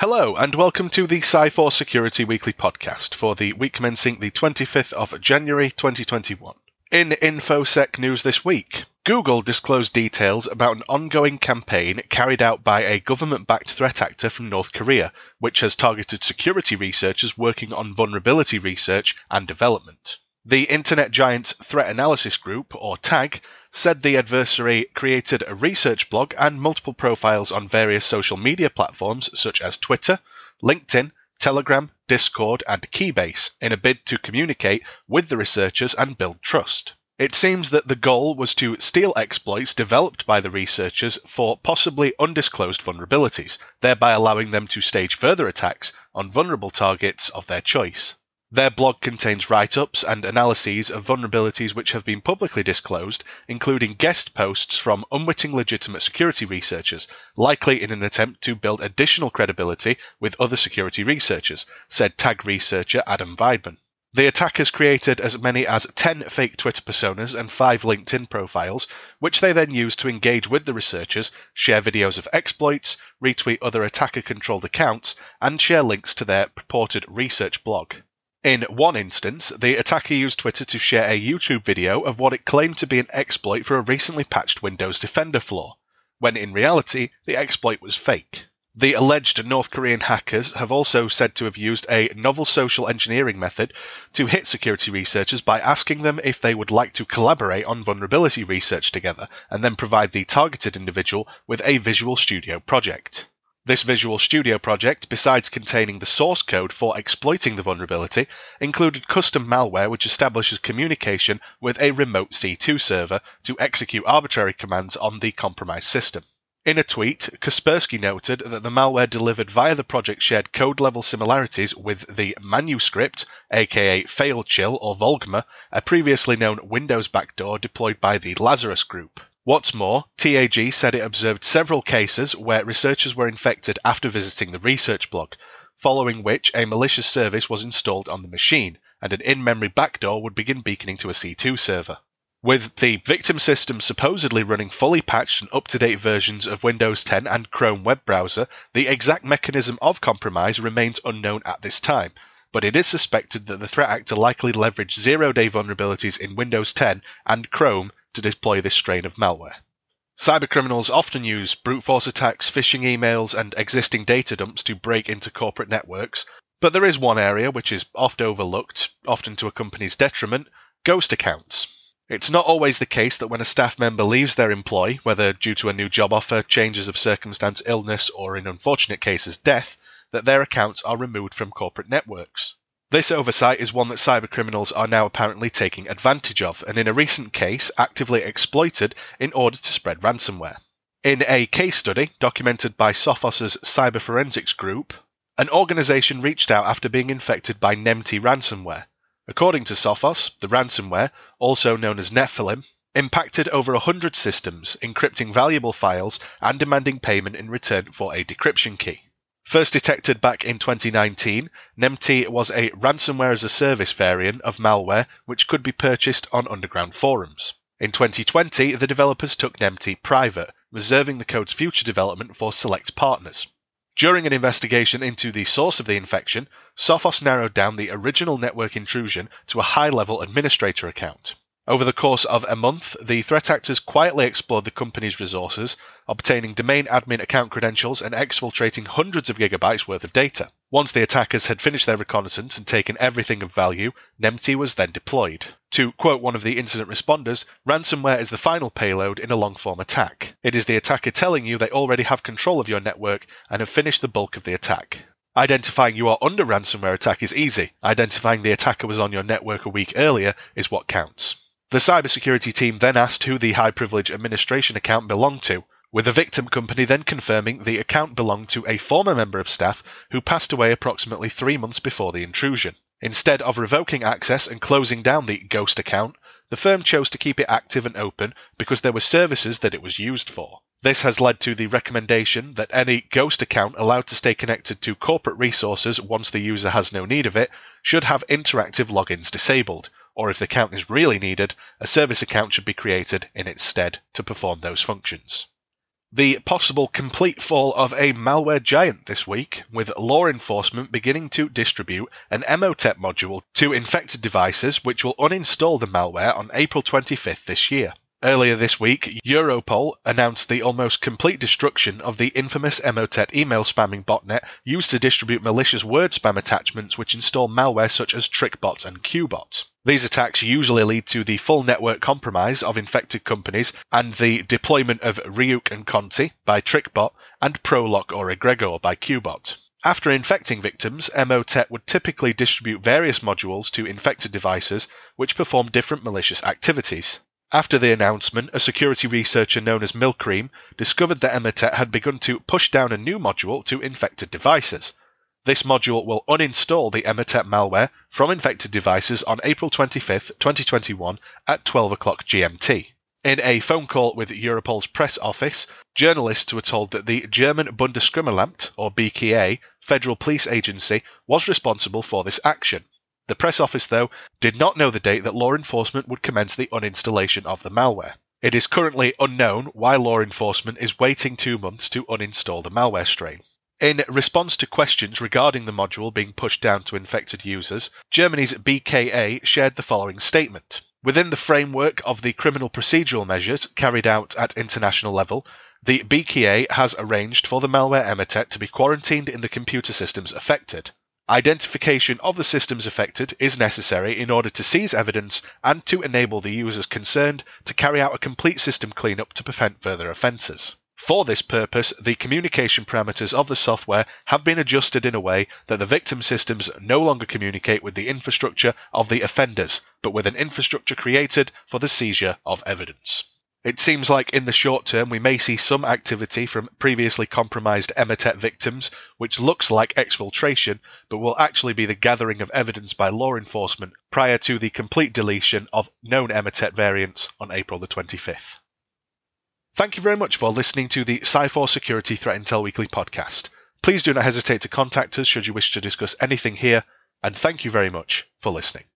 Hello, and welcome to the Sci4 Security Weekly podcast for the week commencing the 25th of January 2021. In InfoSec news this week, Google disclosed details about an ongoing campaign carried out by a government backed threat actor from North Korea, which has targeted security researchers working on vulnerability research and development. The internet Giant Threat Analysis Group, or TAG, said the adversary created a research blog and multiple profiles on various social media platforms such as Twitter, LinkedIn, Telegram, Discord, and Keybase in a bid to communicate with the researchers and build trust. It seems that the goal was to steal exploits developed by the researchers for possibly undisclosed vulnerabilities, thereby allowing them to stage further attacks on vulnerable targets of their choice. Their blog contains write ups and analyses of vulnerabilities which have been publicly disclosed, including guest posts from unwitting legitimate security researchers, likely in an attempt to build additional credibility with other security researchers, said tag researcher Adam Weidemann. The attackers created as many as 10 fake Twitter personas and 5 LinkedIn profiles, which they then used to engage with the researchers, share videos of exploits, retweet other attacker controlled accounts, and share links to their purported research blog. In one instance, the attacker used Twitter to share a YouTube video of what it claimed to be an exploit for a recently patched Windows Defender flaw, when in reality, the exploit was fake. The alleged North Korean hackers have also said to have used a novel social engineering method to hit security researchers by asking them if they would like to collaborate on vulnerability research together and then provide the targeted individual with a Visual Studio project. This Visual Studio project, besides containing the source code for exploiting the vulnerability, included custom malware which establishes communication with a remote C2 server to execute arbitrary commands on the compromised system. In a tweet, Kaspersky noted that the malware delivered via the project shared code level similarities with the Manuscrypt, aka FallChill or Volgmer, a previously known Windows backdoor deployed by the Lazarus Group. What's more, TAG said it observed several cases where researchers were infected after visiting the research blog, following which a malicious service was installed on the machine, and an in memory backdoor would begin beaconing to a C2 server. With the victim system supposedly running fully patched and up to date versions of Windows 10 and Chrome web browser, the exact mechanism of compromise remains unknown at this time, but it is suspected that the threat actor likely leveraged zero day vulnerabilities in Windows 10 and Chrome to deploy this strain of malware. Cybercriminals often use brute force attacks, phishing emails, and existing data dumps to break into corporate networks, but there is one area which is oft overlooked, often to a company's detriment ghost accounts. It's not always the case that when a staff member leaves their employ, whether due to a new job offer, changes of circumstance, illness, or in unfortunate cases death, that their accounts are removed from corporate networks. This oversight is one that cybercriminals are now apparently taking advantage of, and in a recent case, actively exploited in order to spread ransomware. In a case study documented by Sophos's Cyber Forensics Group, an organization reached out after being infected by Nemty ransomware. According to Sophos, the ransomware, also known as Nephilim, impacted over 100 systems, encrypting valuable files and demanding payment in return for a decryption key. First detected back in 2019, Nemty was a ransomware as a service variant of malware which could be purchased on underground forums. In 2020, the developers took Nemty private, reserving the code's future development for select partners. During an investigation into the source of the infection, Sophos narrowed down the original network intrusion to a high level administrator account. Over the course of a month, the threat actors quietly explored the company's resources, obtaining domain admin account credentials and exfiltrating hundreds of gigabytes worth of data. Once the attackers had finished their reconnaissance and taken everything of value, Nemty was then deployed. To quote one of the incident responders, ransomware is the final payload in a long form attack. It is the attacker telling you they already have control of your network and have finished the bulk of the attack. Identifying you are under ransomware attack is easy. Identifying the attacker was on your network a week earlier is what counts. The cybersecurity team then asked who the high privilege administration account belonged to, with the victim company then confirming the account belonged to a former member of staff who passed away approximately three months before the intrusion. Instead of revoking access and closing down the ghost account, the firm chose to keep it active and open because there were services that it was used for. This has led to the recommendation that any ghost account allowed to stay connected to corporate resources once the user has no need of it should have interactive logins disabled, or if the account is really needed, a service account should be created in its stead to perform those functions. The possible complete fall of a malware giant this week, with law enforcement beginning to distribute an Emotet module to infected devices which will uninstall the malware on April 25th this year. Earlier this week, Europol announced the almost complete destruction of the infamous Emotet email spamming botnet used to distribute malicious word spam attachments which install malware such as TrickBot and QBot. These attacks usually lead to the full network compromise of infected companies and the deployment of Ryuk and Conti by TrickBot and Prolock or Egregor by QBot. After infecting victims, Emotet would typically distribute various modules to infected devices which perform different malicious activities. After the announcement, a security researcher known as Milkream discovered that Emotet had begun to push down a new module to infected devices. This module will uninstall the Emotet malware from infected devices on April 25, 2021 at 12 o'clock GMT. In a phone call with Europol's press office, journalists were told that the German Bundeskriminalamt, or BKA, federal police agency, was responsible for this action. The press office, though, did not know the date that law enforcement would commence the uninstallation of the malware. It is currently unknown why law enforcement is waiting two months to uninstall the malware strain. In response to questions regarding the module being pushed down to infected users, Germany's BKA shared the following statement. Within the framework of the criminal procedural measures carried out at international level, the BKA has arranged for the malware Emotet to be quarantined in the computer systems affected. Identification of the systems affected is necessary in order to seize evidence and to enable the users concerned to carry out a complete system cleanup to prevent further offences. For this purpose, the communication parameters of the software have been adjusted in a way that the victim systems no longer communicate with the infrastructure of the offenders, but with an infrastructure created for the seizure of evidence. It seems like in the short term we may see some activity from previously compromised Emotet victims, which looks like exfiltration, but will actually be the gathering of evidence by law enforcement prior to the complete deletion of known Emotet variants on April the 25th. Thank you very much for listening to the Sci4 Security Threat Intel Weekly podcast. Please do not hesitate to contact us should you wish to discuss anything here, and thank you very much for listening.